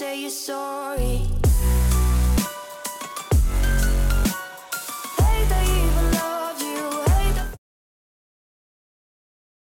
Say you're sorry.